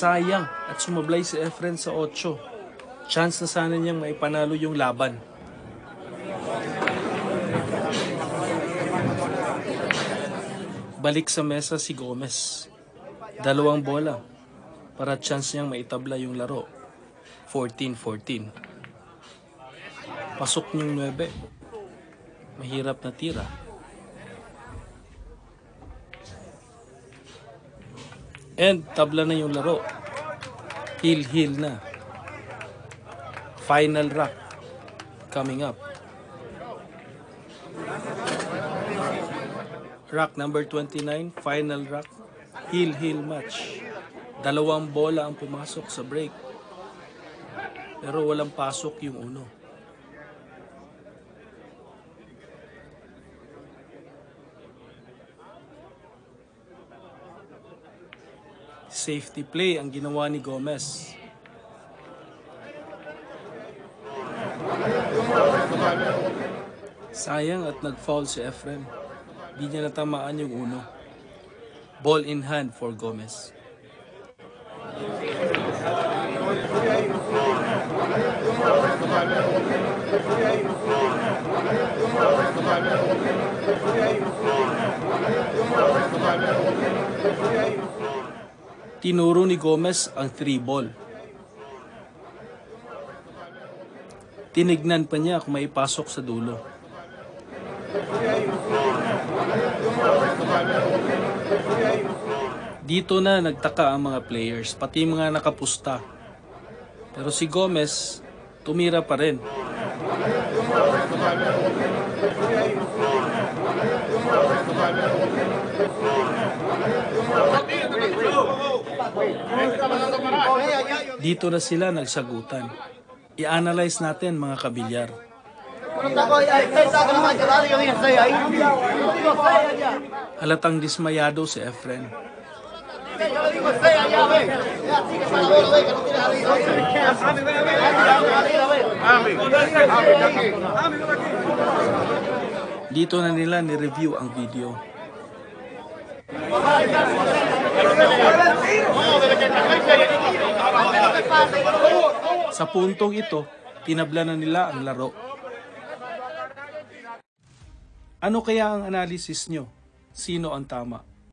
Sayang at sumablay si Efren sa 8. Chance na sana niyang maipanalo yung laban. Balik sa mesa si Gomez. Dalawang bola para chance niyang maitabla yung laro. 14-14. Pasok yung 9. Mahirap na tira. And tabla na yung laro. Heel-heel na. Final rock coming up. Rock number 29, final rock. Heel-heel match. Dalawang bola ang pumasok sa break. Pero walang pasok yung uno. Safety play ang ginawa ni Gomez. Sayang at nag-foul si Efren. Di niya natamaan yung uno. Ball in hand for Gomez. Tinuro ni Gomez ang three ball. Tinignan pa niya kung may pasok sa dulo. Dito na nagtaka ang mga players, pati mga nakapusta. Pero si Gomez, tumira pa rin. Dito na sila nagsagutan. I-analyze natin mga kabilyar. Halatang dismayado si Efren. Dito na nila ni-review ang video. Sa puntong ito, tinabla na nila ang laro. Ano kaya ang analysis nyo? Sino ang tama?